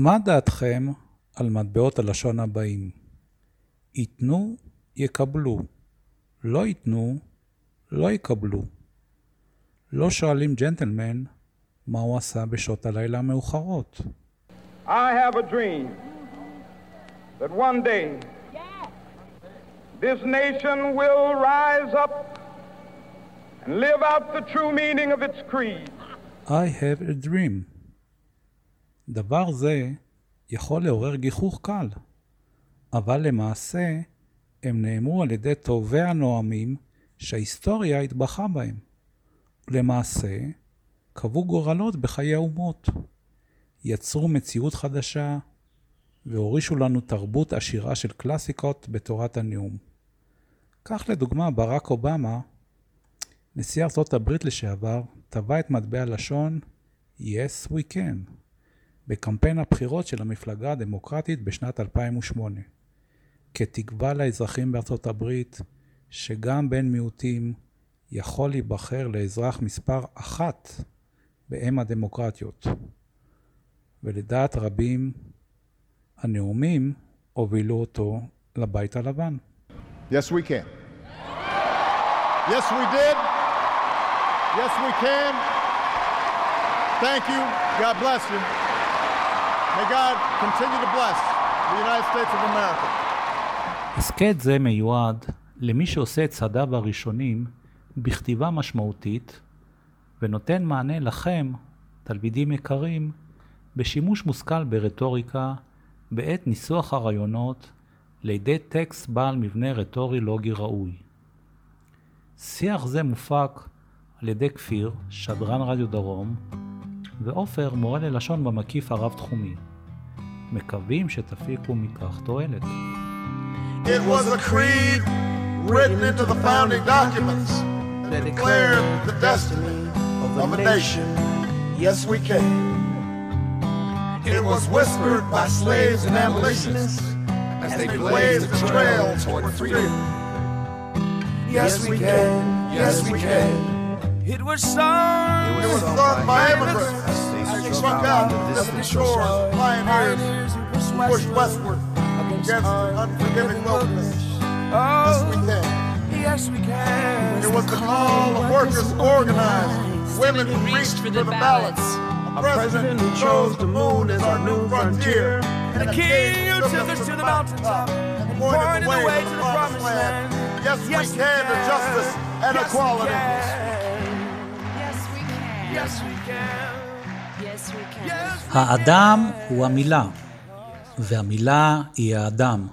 מה דעתכם על מטבעות הלשון הבאים? ייתנו, יקבלו. לא ייתנו, לא יקבלו. לא שואלים ג'נטלמן מה הוא עשה בשעות הלילה המאוחרות. I have a dream that one day this nation will rise up and live out the true meaning of its creed. I have a dream. דבר זה יכול לעורר גיחוך קל, אבל למעשה הם נאמרו על ידי טובי הנואמים שההיסטוריה התבכה בהם. ולמעשה, קבעו גורלות בחיי האומות, יצרו מציאות חדשה והורישו לנו תרבות עשירה של קלאסיקות בתורת הנאום. כך לדוגמה, ברק אובמה, נשיא ארצות הברית לשעבר, טבע את מטבע הלשון Yes we can בקמפיין הבחירות של המפלגה הדמוקרטית בשנת 2008, כתקווה לאזרחים בארצות הברית שגם בן מיעוטים יכול להיבחר לאזרח מספר אחת באם הדמוקרטיות. ולדעת רבים, הנאומים הובילו אותו לבית הלבן. Yes, we can. Yes, we did. Yes, we can. Thank you. God bless you. May God continue to bless the United States of America. הסכת זה מיועד למי שעושה את צעדיו הראשונים בכתיבה משמעותית, ונותן מענה לכם, תלמידים יקרים, בשימוש מושכל ברטוריקה, בעת ניסוח הרעיונות, לידי טקסט בעל מבנה רטורי לוגי ראוי. שיח זה מופק על ידי כפיר, שדרן רדיו דרום, ועופר, מורה ללשון במקיף הרב-תחומי. מקווים שתפיקו מכך תועלת. It was a creed written into the founding documents that declared the destiny of a nation. Yes, we can. It was whispered by slaves and abolitionists as they blazed the trail toward freedom. Yes, we can. Yes, we can. It was sung. It was sung by immigrants. As they struck out to the distant shores, pioneers who pushed westward against the unforgiving wilderness. Yes, we oh, can. Yes, we can. It was the call of workers organized, women who reached for the ballots, a president who chose the moon as our new frontier, And a king who took us to the mountaintop and and pointed pointed the way to the promised land. Yes, we can to justice and Yes, we equality. האדם הוא המילה, והמילה היא האדם.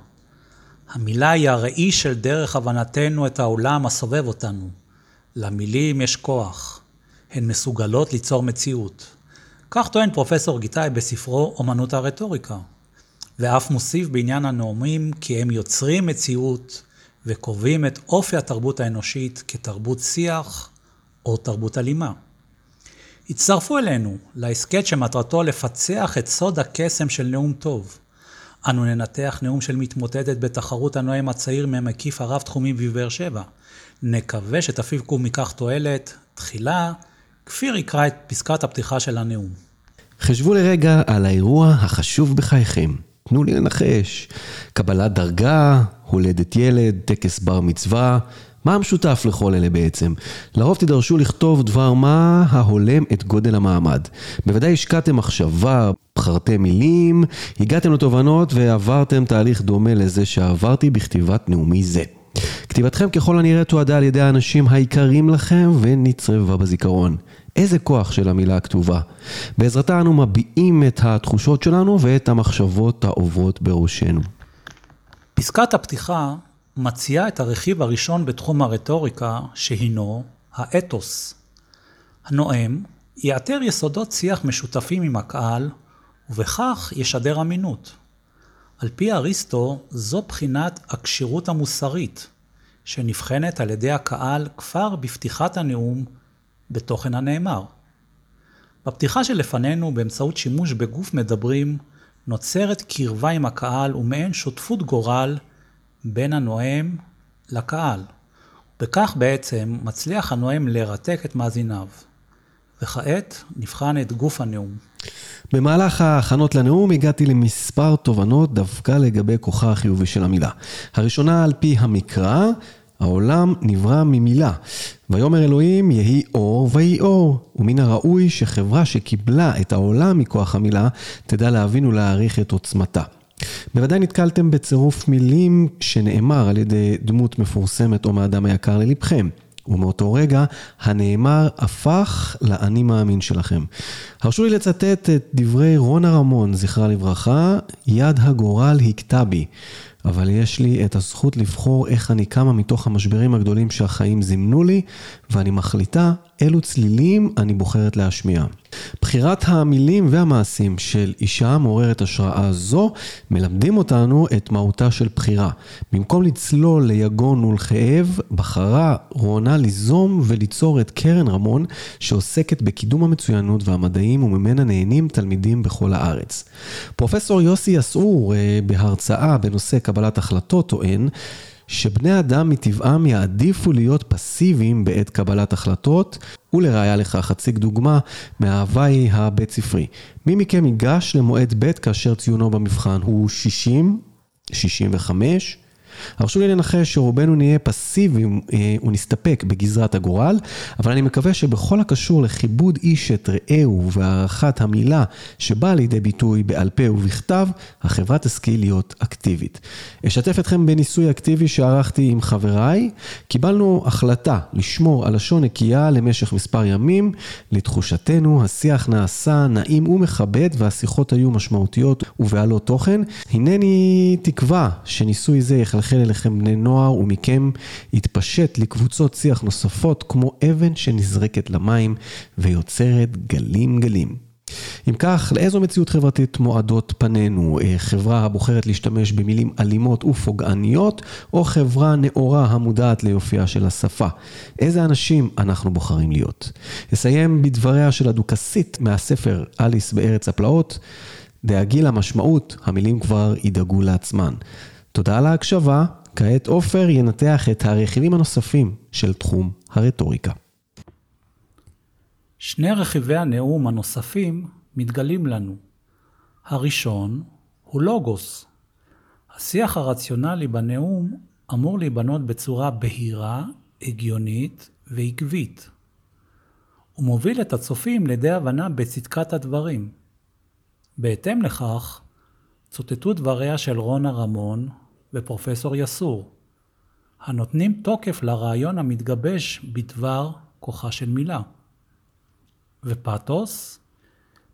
המילה היא הראי של דרך הבנתנו את העולם הסובב אותנו. למילים יש כוח. הן מסוגלות ליצור מציאות. כך טוען פרופסור גיטאי בספרו אומנות הרטוריקה. ואף מוסיף בעניין הנאומים כי הם יוצרים מציאות וקובעים את אופי התרבות האנושית כתרבות שיח או תרבות אלימה. הצטרפו אלינו להסכת שמטרתו לפצח את סוד הקסם של נאום טוב. אנו ננתח נאום של מתמוטטת בתחרות הנואם הצעיר מהמקיף הרב-תחומי בבאר שבע. נקווה שתפיקו מכך תועלת. תחילה, כפיר יקרא את פסקת הפתיחה של הנאום. חשבו לרגע על האירוע החשוב בחייכם. תנו לי לנחש. קבלת דרגה, הולדת ילד, טקס בר מצווה. מה המשותף לכל אלה בעצם? לרוב תידרשו לכתוב דבר מה ההולם את גודל המעמד. בוודאי השקעתם מחשבה, בחרתם מילים, הגעתם לתובנות ועברתם תהליך דומה לזה שעברתי בכתיבת נאומי זה. כתיבתכם ככל הנראה תועדה על ידי האנשים היקרים לכם ונצרבה בזיכרון. איזה כוח של המילה הכתובה. בעזרתה אנו מביעים את התחושות שלנו ואת המחשבות העוברות בראשנו. פסקת הפתיחה מציעה את הרכיב הראשון בתחום הרטוריקה, שהינו האתוס. הנואם יאתר יסודות שיח משותפים עם הקהל, ובכך ישדר אמינות. על פי אריסטו, זו בחינת הכשירות המוסרית, שנבחנת על ידי הקהל כבר בפתיחת הנאום בתוכן הנאמר. בפתיחה שלפנינו, באמצעות שימוש בגוף מדברים, נוצרת קרבה עם הקהל ומעין שותפות גורל בין הנואם לקהל. בכך בעצם מצליח הנואם לרתק את מאזיניו. וכעת נבחן את גוף הנאום. במהלך ההכנות לנאום הגעתי למספר תובנות דווקא לגבי כוחה החיובי של המילה. הראשונה על פי המקרא, העולם נברא ממילה. ויאמר אלוהים יהי אור ויהי אור. ומן הראוי שחברה שקיבלה את העולם מכוח המילה, תדע להבין ולהעריך את עוצמתה. בוודאי נתקלתם בצירוף מילים שנאמר על ידי דמות מפורסמת או מאדם היקר ללבכם. ומאותו רגע הנאמר הפך לאני מאמין שלכם. הרשו לי לצטט את דברי רונה רמון, זכרה לברכה, יד הגורל הכתה בי. אבל יש לי את הזכות לבחור איך אני קמה מתוך המשברים הגדולים שהחיים זימנו לי, ואני מחליטה אילו צלילים אני בוחרת להשמיע. בחירת המילים והמעשים של אישה מעוררת השראה זו, מלמדים אותנו את מהותה של בחירה. במקום לצלול ליגון ולכאב, בחרה רונה ליזום וליצור את קרן רמון, שעוסקת בקידום המצוינות והמדעים וממנה נהנים תלמידים בכל הארץ. פרופסור יוסי יסעור אה, בהרצאה בנושא קבלת החלטות טוען שבני אדם מטבעם יעדיפו להיות פסיביים בעת קבלת החלטות, ולראיה לכך אציג דוגמה מההוואי הבית ספרי. מי מכם ייגש למועד ב' כאשר ציונו במבחן הוא 60, 65, הרשו לי לנחש שרובנו נהיה פסיביים אה, ונסתפק בגזרת הגורל, אבל אני מקווה שבכל הקשור לכיבוד איש את רעהו והערכת המילה שבאה לידי ביטוי בעל פה ובכתב, החברה תשכיל להיות אקטיבית. אשתף אתכם בניסוי אקטיבי שערכתי עם חבריי. קיבלנו החלטה לשמור על לשון נקייה למשך מספר ימים. לתחושתנו, השיח נעשה נעים ומכבד והשיחות היו משמעותיות ובעלות תוכן. הנני תקווה שניסוי זה יחלחל יחלחל אליכם בני נוער ומכם יתפשט לקבוצות שיח נוספות כמו אבן שנזרקת למים ויוצרת גלים גלים. אם כך, לאיזו מציאות חברתית מועדות פנינו? אה, חברה הבוחרת להשתמש במילים אלימות ופוגעניות, או חברה נאורה המודעת ליופייה של השפה? איזה אנשים אנחנו בוחרים להיות? אסיים בדבריה של הדוכסית מהספר אליס בארץ הפלאות. דאגי למשמעות, המילים כבר ידאגו לעצמן. תודה על ההקשבה, כעת עופר ינתח את הרכיבים הנוספים של תחום הרטוריקה. שני רכיבי הנאום הנוספים מתגלים לנו. הראשון הוא לוגוס. השיח הרציונלי בנאום אמור להיבנות בצורה בהירה, הגיונית ועקבית. הוא מוביל את הצופים לידי הבנה בצדקת הדברים. בהתאם לכך, צוטטו דבריה של רונה רמון, ופרופסור יסור, הנותנים תוקף לרעיון המתגבש בדבר כוחה של מילה. ופתוס,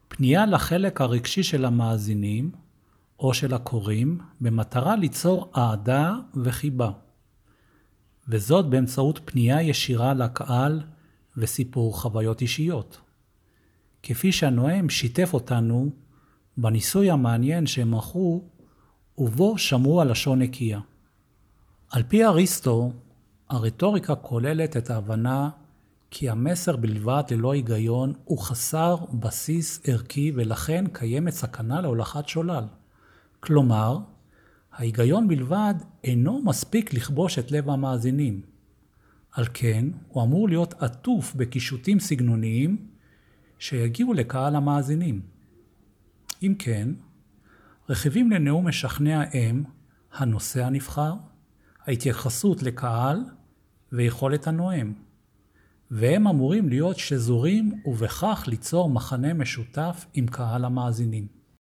פנייה לחלק הרגשי של המאזינים או של הקוראים במטרה ליצור אהדה וחיבה. וזאת באמצעות פנייה ישירה לקהל וסיפור חוויות אישיות. כפי שהנואם שיתף אותנו בניסוי המעניין שהם ערכו ובו שמרו הלשון נקייה. על פי אריסטו, הרטוריקה כוללת את ההבנה כי המסר בלבד ללא היגיון הוא חסר בסיס ערכי ולכן קיימת סכנה להולכת שולל. כלומר, ההיגיון בלבד אינו מספיק לכבוש את לב המאזינים. על כן, הוא אמור להיות עטוף בקישוטים סגנוניים שיגיעו לקהל המאזינים. אם כן, רכיבים לנאום משכנע הם הנושא הנבחר, ההתייחסות לקהל ויכולת הנואם. והם אמורים להיות שזורים ובכך ליצור מחנה משותף עם קהל המאזינים.